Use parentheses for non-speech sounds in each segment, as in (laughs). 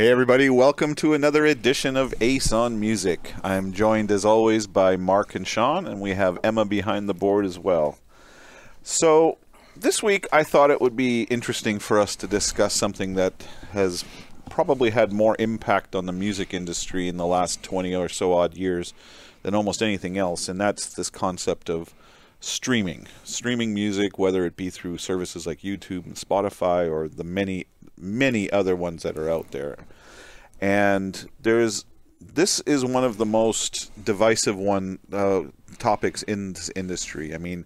Hey, everybody, welcome to another edition of Ace on Music. I'm joined as always by Mark and Sean, and we have Emma behind the board as well. So, this week I thought it would be interesting for us to discuss something that has probably had more impact on the music industry in the last 20 or so odd years than almost anything else, and that's this concept of streaming. Streaming music, whether it be through services like YouTube and Spotify or the many many other ones that are out there. And there's this is one of the most divisive one uh, topics in this industry. I mean,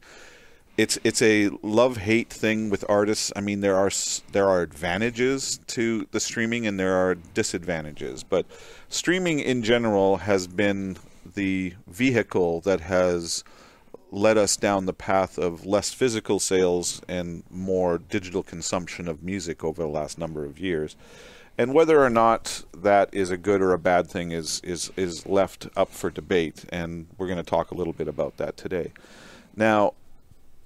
it's it's a love hate thing with artists. I mean, there are there are advantages to the streaming and there are disadvantages, but streaming in general has been the vehicle that has led us down the path of less physical sales and more digital consumption of music over the last number of years. And whether or not that is a good or a bad thing is is is left up for debate, and we're going to talk a little bit about that today. Now,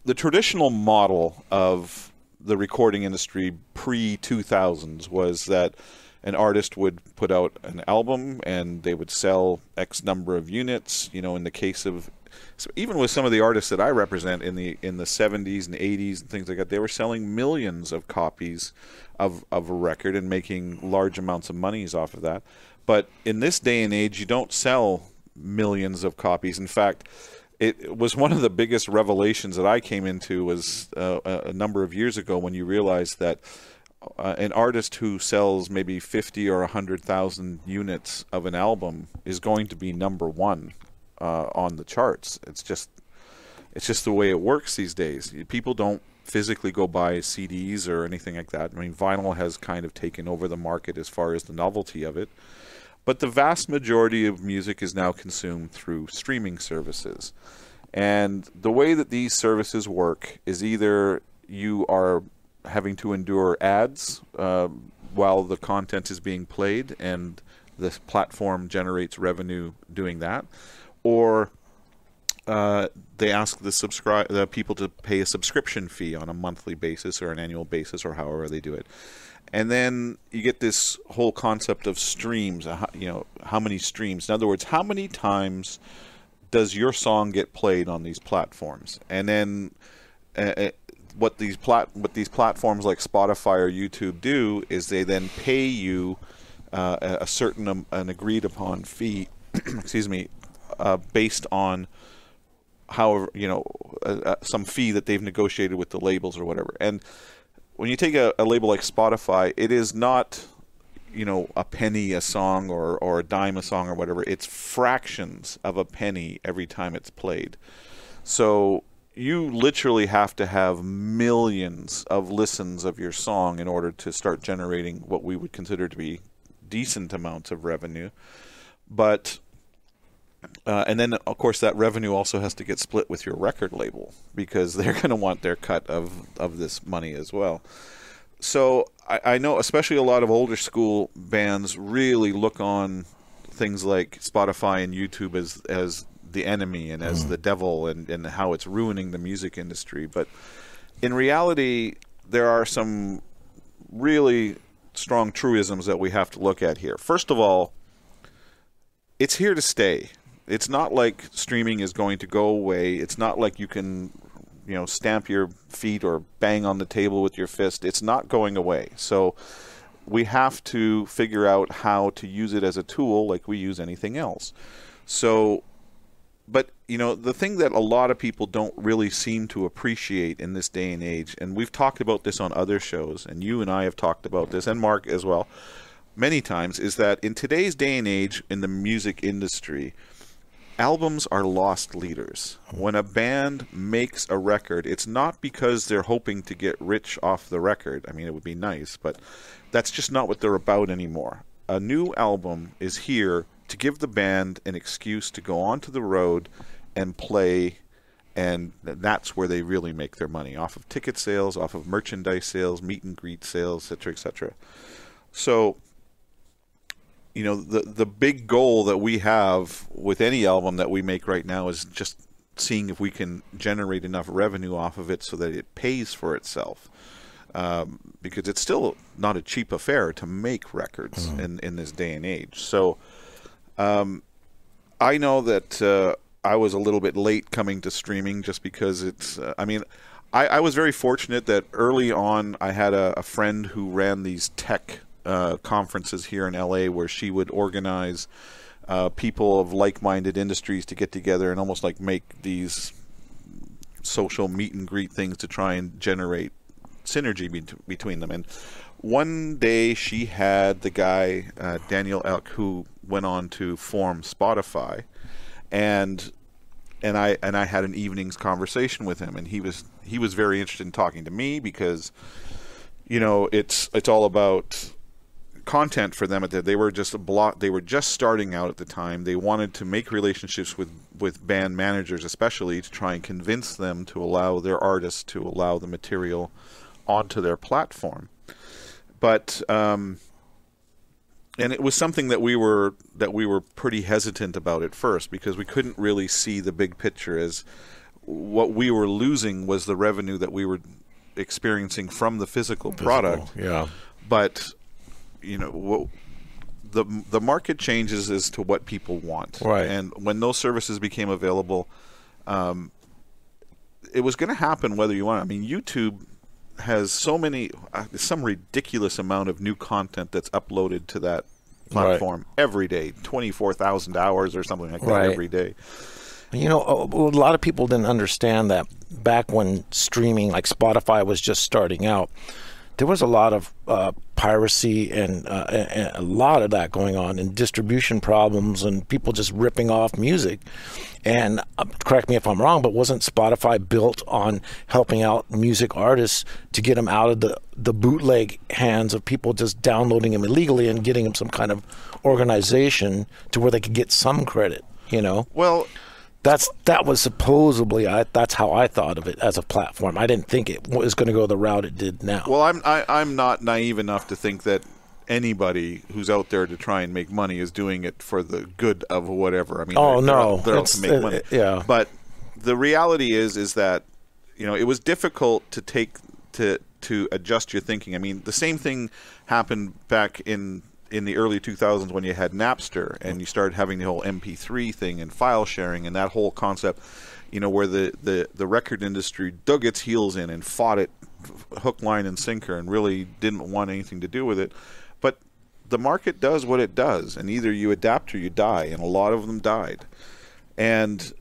the traditional model of the recording industry pre 2000s was that an artist would put out an album and they would sell X number of units. You know, in the case of so even with some of the artists that I represent in the in the 70s and 80s and things like that, they were selling millions of copies of of a record and making large amounts of monies off of that. But in this day and age, you don't sell millions of copies. In fact, it was one of the biggest revelations that I came into was uh, a number of years ago when you realized that uh, an artist who sells maybe 50 or 100,000 units of an album is going to be number one uh, on the charts. It's just it's just the way it works these days. People don't physically go buy CDs or anything like that. I mean, vinyl has kind of taken over the market as far as the novelty of it. But the vast majority of music is now consumed through streaming services. And the way that these services work is either you are having to endure ads uh, while the content is being played and the platform generates revenue doing that, or uh, they ask the subscribe the people to pay a subscription fee on a monthly basis or an annual basis or however they do it. And then you get this whole concept of streams. Uh, you know, how many streams? In other words, how many times does your song get played on these platforms? And then uh, uh what these plat what these platforms like Spotify or YouTube do is they then pay you uh, a certain um, an agreed upon fee. (clears throat) excuse me, uh, based on however you know uh, uh, some fee that they've negotiated with the labels or whatever. And when you take a, a, label like Spotify, it is not you know a penny a song or or a dime a song or whatever. It's fractions of a penny every time it's played. So you literally have to have millions of listens of your song in order to start generating what we would consider to be decent amounts of revenue. But uh, and then, of course, that revenue also has to get split with your record label because (laughs) they're going to want their cut of, of this money as well. So I, I, know, especially a lot of older school bands really look on things like Spotify and YouTube as as the enemy and as mm. the devil and, and how it's ruining the music industry. But in reality, there are some really strong truisms that we have to look at here. First of all, it's here to stay it's not like streaming is going to go away. It's not like you can, you know, stamp your feet or bang on the table with your fist. It's not going away. So we have to figure out how to use it as a tool like we use anything else. So but you know the thing that a lot of people don't really seem to appreciate in this day and age and we've talked about this on other shows and you and I have talked about this and Mark as well many times is that in today's day and age in the music industry albums are loss leaders. When a band makes a record, it's not because they're hoping to get rich off the record. I mean, it would be nice, but that's just not what they're about anymore. A new album is here to give the band an excuse to go onto the road and play and that's where they really make their money off of ticket sales, off of merchandise sales, meet and greet sales, etc., etc. So you know the the big goal that we have with any album that we make right now is just seeing if we can generate enough revenue off of it so that it pays for itself. um, because it's still not a cheap affair to make records in, in this day and age. So um, I know that uh, I was a little bit late coming to streaming just because it's, uh, I mean, I, I was very fortunate that early on I had a, a friend who ran these tech uh, conferences here in LA where she would organize uh, people of like-minded industries to get together and almost like make these social meet and greet things to try and generate synergy be- between them. And one day she had the guy uh, Daniel Ek who went on to form Spotify, and and I and I had an evening's conversation with him, and he was he was very interested in talking to me because you know it's it's all about content for them at that they were just a block they were just starting out at the time. They wanted to make relationships with with band managers especially to try and convince them to allow their artists to allow the material onto their platform. But um and it was something that we were that we were pretty hesitant about at first because we couldn't really see the big picture as what we were losing was the revenue that we were experiencing from the physical product. Yeah. but you know what the the market changes as to what people want Right. and when those services became available um, it was going to happen whether you want it. i mean youtube has so many uh, some ridiculous amount of new content that's uploaded to that platform every day 24,000 hours or something like that Right. every day You know, a a lot of people didn't understand that back when streaming, like Spotify, was just starting out. There was a lot of uh, piracy and, uh, and a lot of that going on, and distribution problems, and people just ripping off music. And uh, correct me if I'm wrong, but wasn't Spotify built on helping out music artists to get them out of the, the bootleg hands of people just downloading them illegally and getting them some kind of organization to where they could get some credit? You know, well that's that was supposedly I, that's how I thought of it as a platform. I didn't think it was going to go the route it did now. Well, I'm I, I'm not naive enough to think that anybody who's out there to try and make money is doing it for the good of whatever. I mean, Oh, they're, no. out- they're out to make money. yeah. But the reality is, is that you know it was difficult to take to to adjust your thinking. I mean, the same thing happened back in in the early 2000s when you had Napster and you started having the whole MP3 thing and file sharing and that whole concept, you know, where the, the, the record industry dug its heels in and fought it hook, line, and sinker and really didn't want anything to do with it. But the market does what it does, and either you adapt or you die, and a lot of them died. And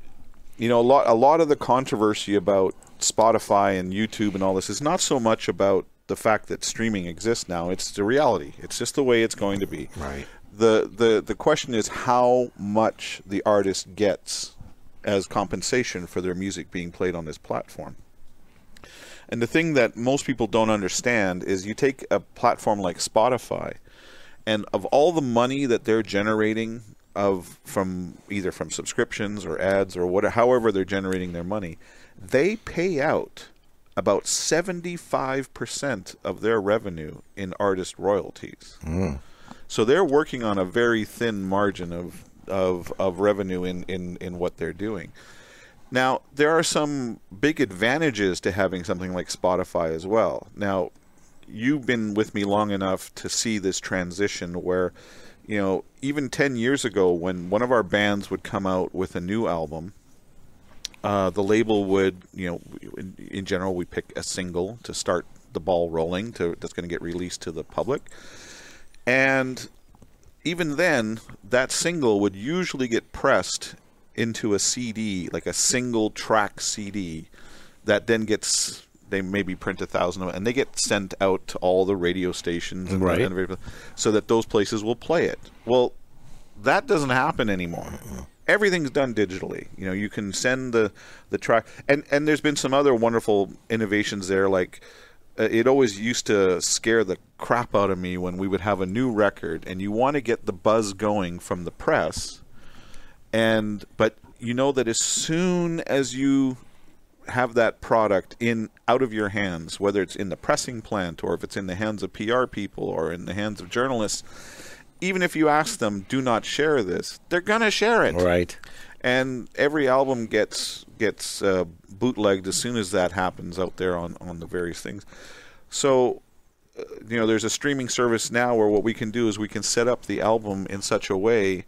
you know, a lot a lot of the controversy about Spotify and YouTube and all this is not so much about the fact that streaming exists now. It's the reality. It's just the way it's going to be. Right. The the the question is how much the artist gets as compensation for their music being played on this platform. And the thing that most people don't understand is you take a platform like Spotify and of all the money that they're generating of from either from subscriptions or ads or whatever however they're generating their money, they pay out about 75% of their revenue in artist royalties. Mm. So they're working on a very thin margin of of, of revenue in, in, in what they're doing. Now, there are some big advantages to having something like Spotify as well. Now, you've been with me long enough to see this transition where, you know, even 10 years ago, when one of our bands would come out with a new album, uh, the label would, you know, in, in general, we pick a single to start the ball rolling to that's going to get released to the public. And even then, that single would usually get pressed into a CD, like a single track CD, that then gets they maybe print a thousand of it, and they get sent out to all the radio stations, and Right. so that those places will play it. Well, that doesn't happen anymore. Everything's done digitally. You know, you can send the the track, and and there's been some other wonderful innovations there. Like, uh, it always used to scare the crap out of me when we would have a new record, and you want to get the buzz going from the press, and but you know that as soon as you have that product in out of your hands, whether it's in the pressing plant or if it's in the hands of PR people or in the hands of journalists, even if you ask them, do not share this, they're gonna share it. right. And every album gets gets uh, bootlegged as soon as that happens out there on on the various things. So, uh, you know, there's a streaming service now where what we can do is we can set up the album in such a way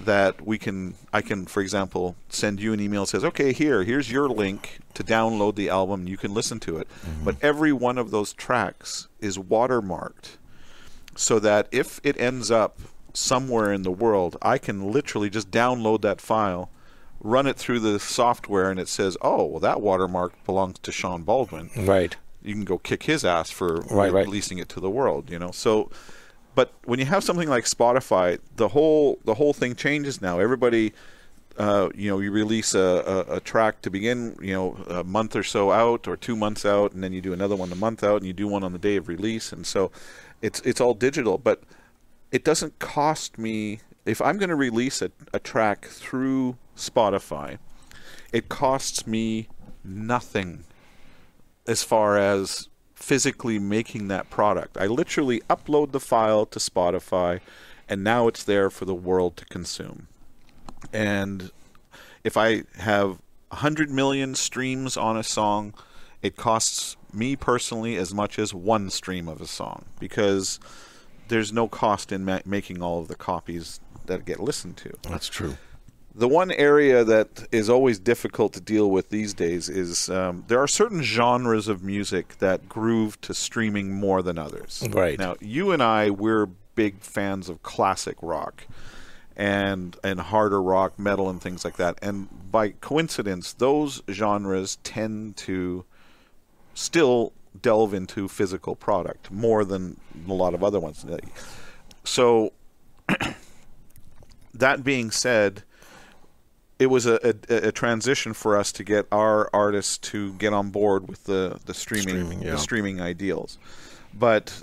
that we can I can for example send you an email that says okay here here's your link to download the album you can listen to it mm-hmm. but every one of those tracks is watermarked so that if it ends up somewhere in the world I can literally just download that file run it through the software and it says oh well that watermark belongs to Sean Baldwin right you can go kick his ass for right, releasing right. it to the world you know so but when you have something like Spotify, the whole the whole thing changes now. Everybody, uh, you know, you release a, a, a, track to begin, you know, a month or so out or two months out, and then you do another one a month out, and you do one on the day of release, and so it's it's all digital. But it doesn't cost me if I'm going to release a, a track through Spotify. It costs me nothing as far as physically making that product. I literally upload the file to Spotify, and now it's there for the world to consume. And if I have 100 million streams on a song, it costs me personally as much as one stream of a song because there's no cost in ma- making all of the copies that get listened to. That's true. The one area that is always difficult to deal with these days is um, there are certain genres of music that groove to streaming more than others. Right. Now, you and I, we're big fans of classic rock and and harder rock, metal, and things like that. And by coincidence, those genres tend to still delve into physical product more than a lot of other ones. So, (clears throat) that being said, it was a, a, a, transition for us to get our artists to get on board with the the streaming, streaming yeah. the streaming ideals. But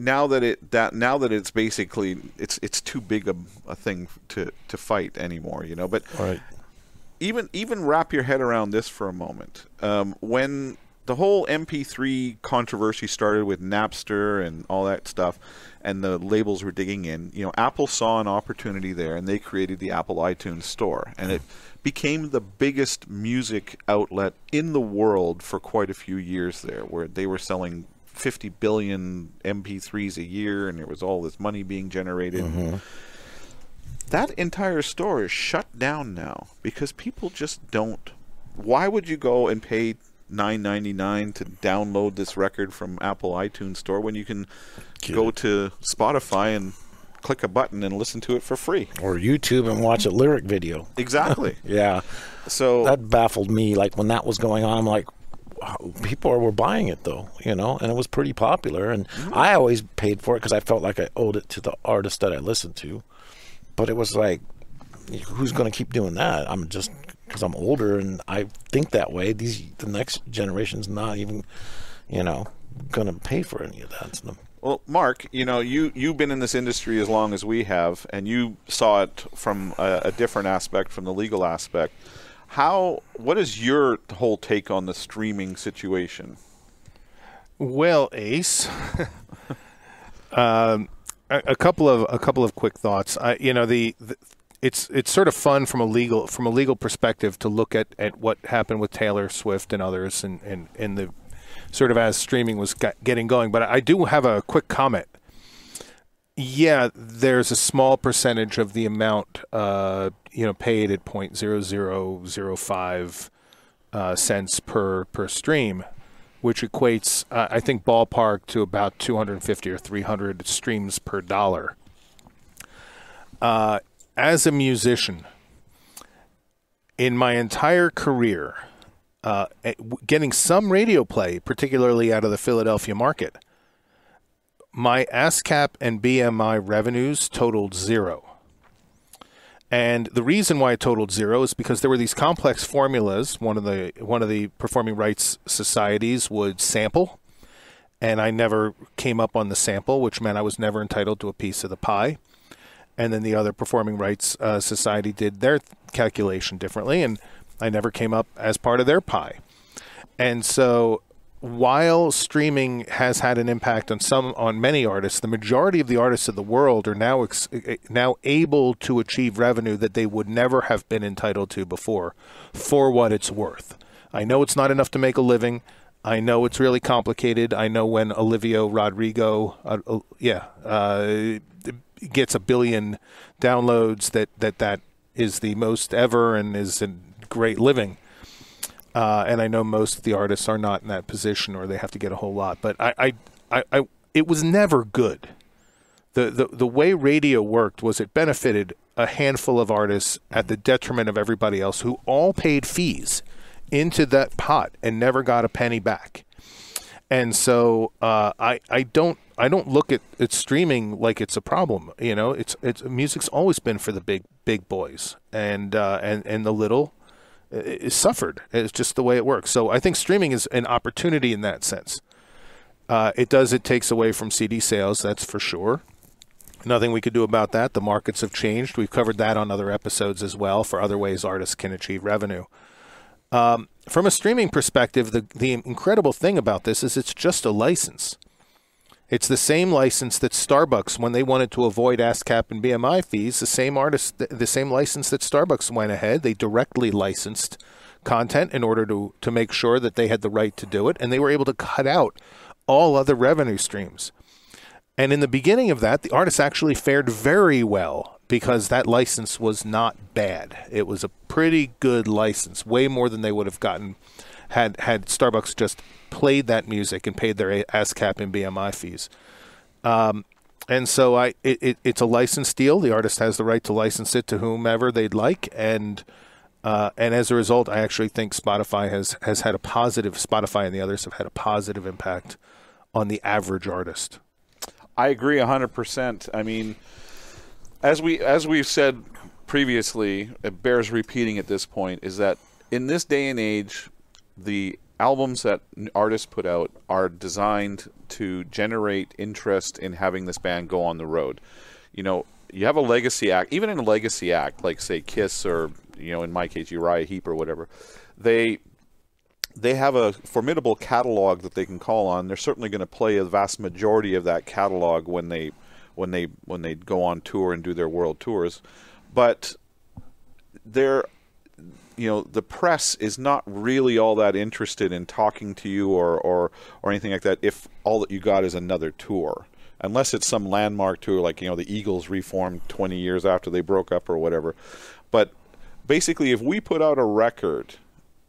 now that it that now that it's basically it's it's too big a, a thing to to fight anymore, you know. But right. even even wrap your head around this for a moment. Um, when the whole MP3 controversy started with Napster and all that stuff, and the labels were digging in. You know, Apple saw an opportunity there, and they created the Apple iTunes Store, and it became the biggest music outlet in the world for quite a few years there, where they were selling 50 billion MP3s a year, and there was all this money being generated. Mm-hmm. That entire store is shut down now because people just don't. Why would you go and pay nine ninety nine to download this record from Apple iTunes Store when you can Get go it. to Spotify and click a button and listen to it for free, or YouTube and watch a lyric video. Exactly. (laughs) yeah. So that baffled me. Like when that was going on, I'm like, people were buying it though, you know, and it was pretty popular. And mm-hmm. I always paid for it because I felt like I owed it to the artist that I listened to. But it was like, who's going to keep doing that? I'm just because I'm older and I think that way. These the next generation's not even, you know, going to pay for any of that. So. Well, Mark, you know, you you've been in this industry as long as we have, and you saw it from a, a different aspect, from the legal aspect. How? What is your whole take on the streaming situation? Well, Ace. (laughs) um, a, couple of a couple of quick thoughts. I, you know, the, the it's it's sort of fun from a legal from a legal perspective to look at, at what happened with Taylor Swift and others and, and, and the sort of as streaming was getting going. But I do have a quick comment. Yeah, there's a small percentage of the amount uh, you know paid at point zero zero zero five uh, cents per per stream, which equates uh, I think ballpark to about 250 or 300 streams per dollar. Uh, as a musician, in my entire career, uh, eh, getting some radio play, particularly out of the Philadelphia market, my ASCAP and BMI revenues totaled zero. And the reason why it totaled zero is because there were these complex formulas. One of the one of the performing rights societies would sample, and I never came up on the sample, which meant I was never entitled to a piece of the pie and then the other performing rights uh, society did their calculation differently, and I never came up as part of their pie. And so, while streaming has had an impact on some on many artists, the majority of the artists of the world are now ex- now able to achieve revenue that they would never have been entitled to before, for what it's worth. I know it's not enough to make a living. I know it's really complicated. I know when Olivia Rodrigo, uh, uh, yeah, uh, gets a billion downloads that, that that is the most ever and is a great living. Uh, and I know most of the artists are not in that position or they have to get a whole lot. But I, I, I, I it was never good. The, the the way radio worked was it benefited a handful of artists at the detriment of everybody else who all paid fees into that pot and never got a penny back. And so uh, I I don't I don't look at, at streaming like it's a problem. You know, it's it's music's always been for the big big boys and uh, and and the little is suffered. It's just the way it works. So I think streaming is an opportunity in that sense. Uh, it does. It takes away from CD sales. That's for sure. Nothing we could do about that. The markets have changed. We've covered that on other episodes as well for other ways artists can achieve revenue. Um, from a streaming perspective, the, the incredible thing about this is it's just a license. It's the same license that Starbucks, when they wanted to avoid ASCAP and BMI fees, the same artist, the same license that Starbucks went ahead. They directly licensed content in order to to make sure that they had the right to do it, and they were able to cut out all other revenue streams. And in the beginning of that, the artists actually fared very well because that license was not bad. It was a pretty good license, way more than they would have gotten had had Starbucks just played that music and paid their ASCAP and BMI fees. Um, and so I, it, it, it's a license deal. The artist has the right to license it to whomever they'd like, and uh, and as a result, I actually think Spotify has has had a positive. Spotify and the others have had a positive impact on the average artist. I agree 100%. I mean, as we as we've said previously, it bears repeating at this point is that in this day and age, the albums that artists put out are designed to generate interest in having this band go on the road. You know, you have a legacy act, even in a legacy act like say Kiss or you know in my case Uriah Heep or whatever, they they have a formidable catalog that they can call on. They're certainly going to play a vast majority of that catalog when they when they when they go on tour and do their world tours. But they're you know the press is not really all that interested in talking to you or or or anything like that if all that you got is another tour. Unless it's some landmark tour like you know the Eagles reformed 20 years after they broke up or whatever. But basically if we put out a record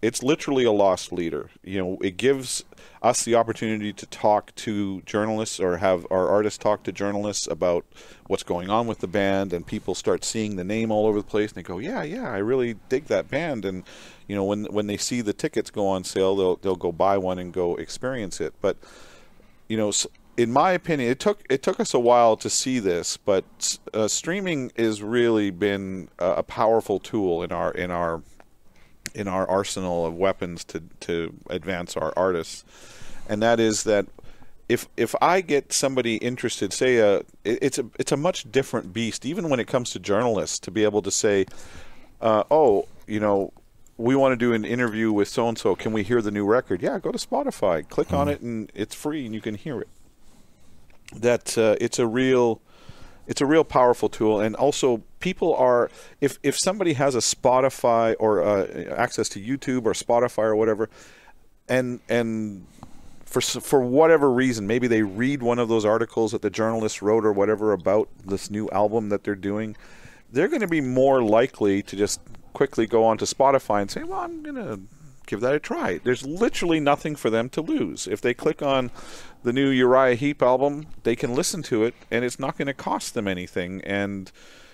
it's literally a loss leader. You know, it gives us the opportunity to talk to journalists or have our artists talk to journalists about what's going on with the band, and people start seeing the name all over the place, and they go, "Yeah, yeah, I really dig that band." And you know, when when they see the tickets go on sale, they'll they'll go buy one and go experience it. But you know, in my opinion, it took it took us a while to see this, but uh, streaming has really been a, a powerful tool in our in our in our arsenal of weapons to to advance our artists, and that is that if if I get somebody interested, say a uh, it's a it's a much different beast, even when it comes to journalists, to be able to say, uh, oh, you know, we want to do an interview with so and so. Can we hear the new record? Yeah, go to Spotify, click mm-hmm. on it, and it's free, and you can hear it. That uh, it's a real it's a real powerful tool and also people are if if somebody has a spotify or uh, access to youtube or spotify or whatever and and for for whatever reason maybe they read one of those articles that the journalist wrote or whatever about this new album that they're doing they're going to be more likely to just quickly go onto spotify and say well i'm going to give that a try there's literally nothing for them to lose if they click on the new Uriah Heep album, they can listen to it, and it's not going to cost them anything. And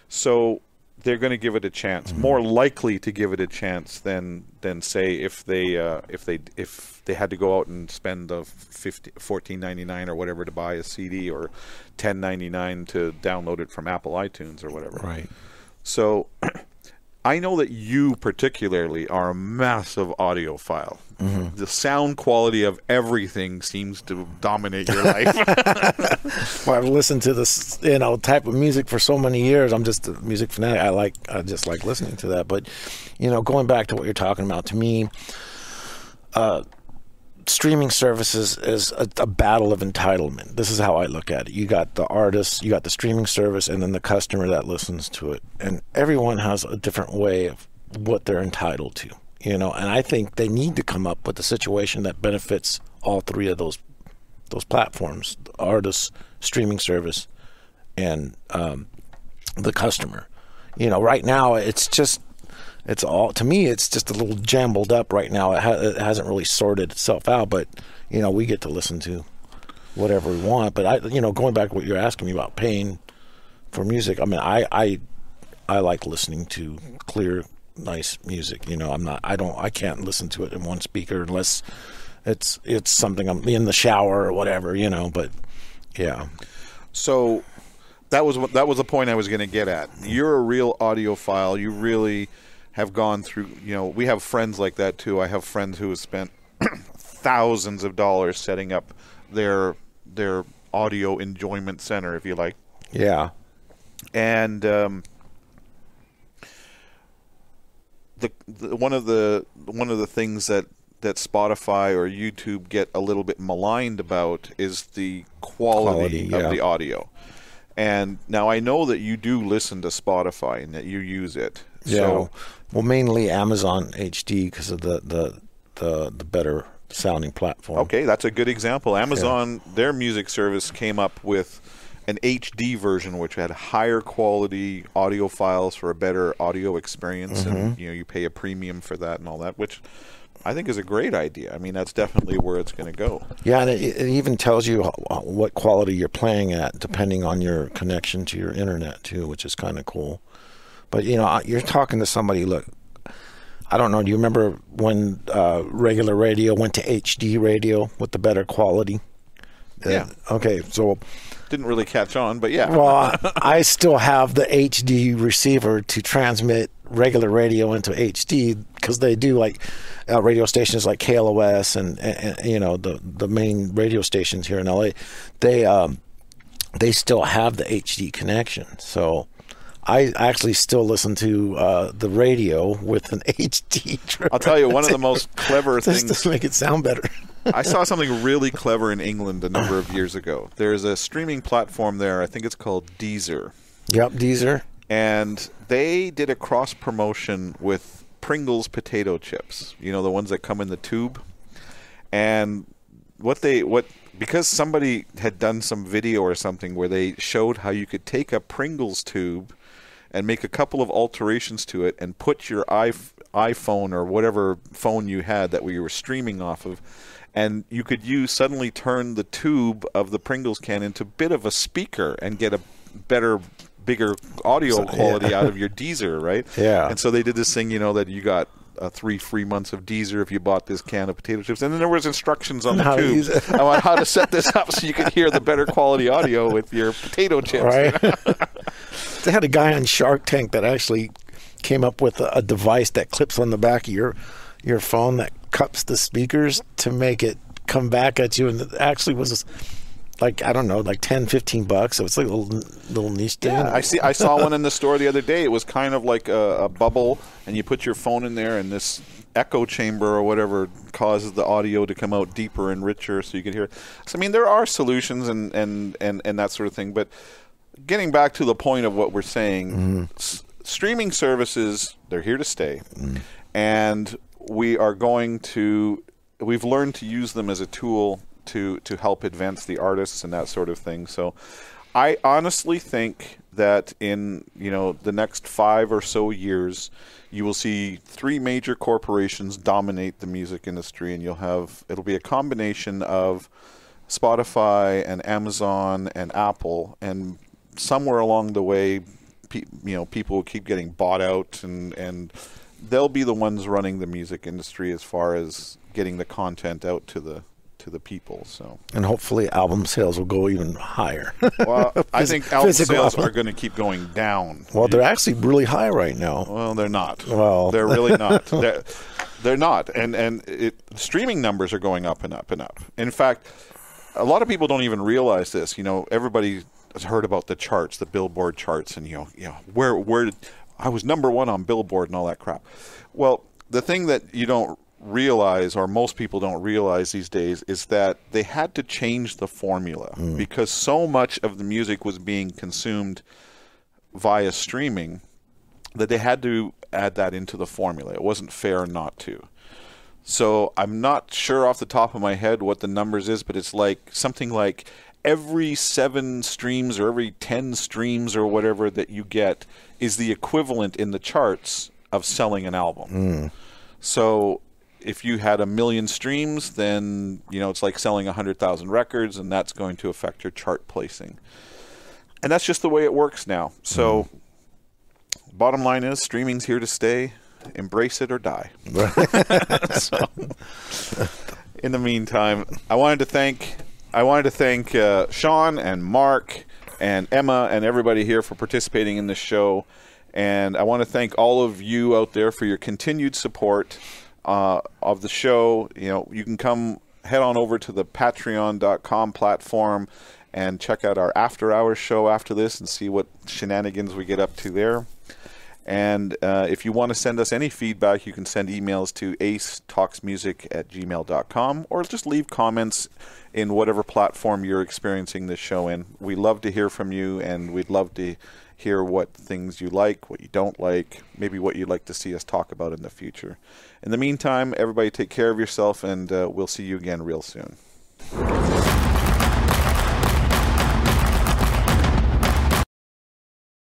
so they're going to give it a chance, mm-hmm. more likely to give it a chance than than say if they uh, if they if they had to go out and spend the 50, 14.99 or whatever to buy a CD or 10.99 to download it from Apple iTunes or whatever. Right. So (clears throat) I know that you particularly are a massive audiophile. Mm-hmm. The sound quality of everything seems to dominate your life. (laughs) well, I've listened to this, you know, type of music for so many years. I'm just a music fanatic. I like, I just like listening to that. But, you know, going back to what you're talking about, to me, uh, streaming services is a, a, battle of entitlement. This is how I look at it. You got the artist, you got the streaming service, and then the customer that listens to it. And everyone has a different way of what they're entitled to, you know. And I think they need to come up with a situation that benefits all three of those those platforms: the artist, streaming service, and um, the customer. You know, right now it's just it's all to me. It's just a little jumbled up right now. It, ha- it hasn't really sorted itself out, but you know, we get to listen to whatever we want. But I, you know, going back to what you're asking me about paying for music, I mean, I I I like listening to clear, nice music. You know, I'm not, I don't, I can't listen to it in one speaker unless it's it's something I'm in the shower or whatever. You know, but yeah, So that was what that was the point I was going to get at. You're a real audiophile. You really have gone through. You know, we have friends like that too. I have friends who have spent (coughs) thousands of dollars setting up their their audio enjoyment center, if you like, yeah, and um, the, the one of the one of the things that that Spotify or YouTube get a little bit maligned about is the quality, Quality, yeah. of the audio. And now I know that you do listen to Spotify and that you use it. Yeah. So well, mainly Amazon HD because of the the the the better sounding platform. okay, that's a good example. Amazon their music service came up with an HD version which had higher quality audio files for a better audio experience Mm-hmm. and you know you pay a premium for that and all that which I think is a great idea. I mean that's definitely where it's going to go. Yeah, and it, it even tells you what quality you're playing at, depending on your connection to your internet too, which is kind of cool. But you know, you're talking to somebody. Look, I don't know. Do you remember when uh, regular radio went to HD radio with the better quality? Uh, Yeah. Okay, so Didn't really catch on, but yeah. well, I, (laughs) I still have the HD receiver to transmit regular radio into HD because they do like uh, radio stations like KLOS and, and, and you know the the main radio stations here in LA. They um, they still have the HD connection, so. I actually still listen to uh, the radio with an (laughs) HD. I'll tell you one of the most (laughs) clever just things to make it sound better. I saw (laughs) something really clever in England a number of years ago. There's a streaming platform there. I think it's called Deezer, yep, Deezer. and they did a cross promotion with Pringles potato chips. You know the ones that come in the tube. And what they what because somebody had done some video or something where they showed how you could take a Pringles tube and make a couple of alterations to it and put your iPhone or whatever phone you had that we were streaming off of and you could use suddenly turn the tube of the Pringles can into a bit of a speaker and get a better bigger audio quality out of (laughs) your Deezer, right? Yeah. And so they did this thing, you know, that you got uh, three free months of Deezer if you bought this can of potato chips, and then there was instructions on the How tube on how to set this up so you could hear the better quality audio with your potato chips. right? (laughs) they had a guy on Shark Tank that actually came up with a, a device that clips on the back of your your phone that cups the speakers to make it come back at you, and it actually was like I don't know, like 10, 15 bucks. So it's like a little, little niche thing. Yeah, I see. I saw one in the store the other day. It was kind of like a, a bubble, and you put your phone in there, and this echo chamber or whatever causes the audio to come out deeper and richer, so you can hear. it. So I mean, there are solutions and and and and that sort of thing. But getting back to the point of what we're saying, mm-hmm. s- streaming services they're here to stay, mm-hmm. and we are going to. We've learned to use them as a tool to to help advance the artists and that sort of thing. So, I honestly think that in you know the next five or so years, you will see three major corporations dominate the music industry, and you'll have it'll be a combination of Spotify and Amazon and Apple, and somewhere along the way, pe- you know, people will keep getting bought out, and and they'll be the ones running the music industry as far as getting the content out to the to the people. So, and hopefully album sales will go even higher. well, I (laughs) think album sales album. are going to keep going down. well, they're actually really high right now. Well, they're not. Well. they're really not. (laughs) they're, they're not, and and it, streaming numbers are going up and up and up. In fact, a lot of people don't even realize this. You know, everybody heard about the charts, the Billboard charts, and you know, you know, where where did, I was number one on Billboard and all that crap. Well, the thing that you don't realize, or most people don't realize these days, is that they had to change the formula mm. because so much of the music was being consumed via streaming that they had to add that into the formula. It wasn't fair not to. So I'm not sure off the top of my head what the numbers is, but it's like something like every seven streams or every 10 streams or whatever that you get is the equivalent in the charts of selling an album. Hmm. So if you had a million streams, then you know it's like selling 100,000 records, and that's going to affect your chart placing. And that's just the way it works now. So, hmm. bottom line is streaming's here to stay. Embrace it or die. (laughs) (laughs) So, in the meantime, I wanted to thank I wanted to thank uh, Sean and Mark and Emma and everybody here for participating in this show. And I want to thank all of you out there for your continued support uh, of the show. You know, you can come head on over to the patreon.com platform and check out our after hours show after this and see what shenanigans we get up to there. And uh, if you want to send us any feedback, you can send emails to acetalksmusic at gmail.com or just leave comments in whatever platform you're experiencing this show in. We love to hear from you, and we'd love to hear what things you like, what you don't like, maybe what you'd like to see us talk about in the future. In the meantime, everybody take care of yourself, and uh, we'll see you again real soon.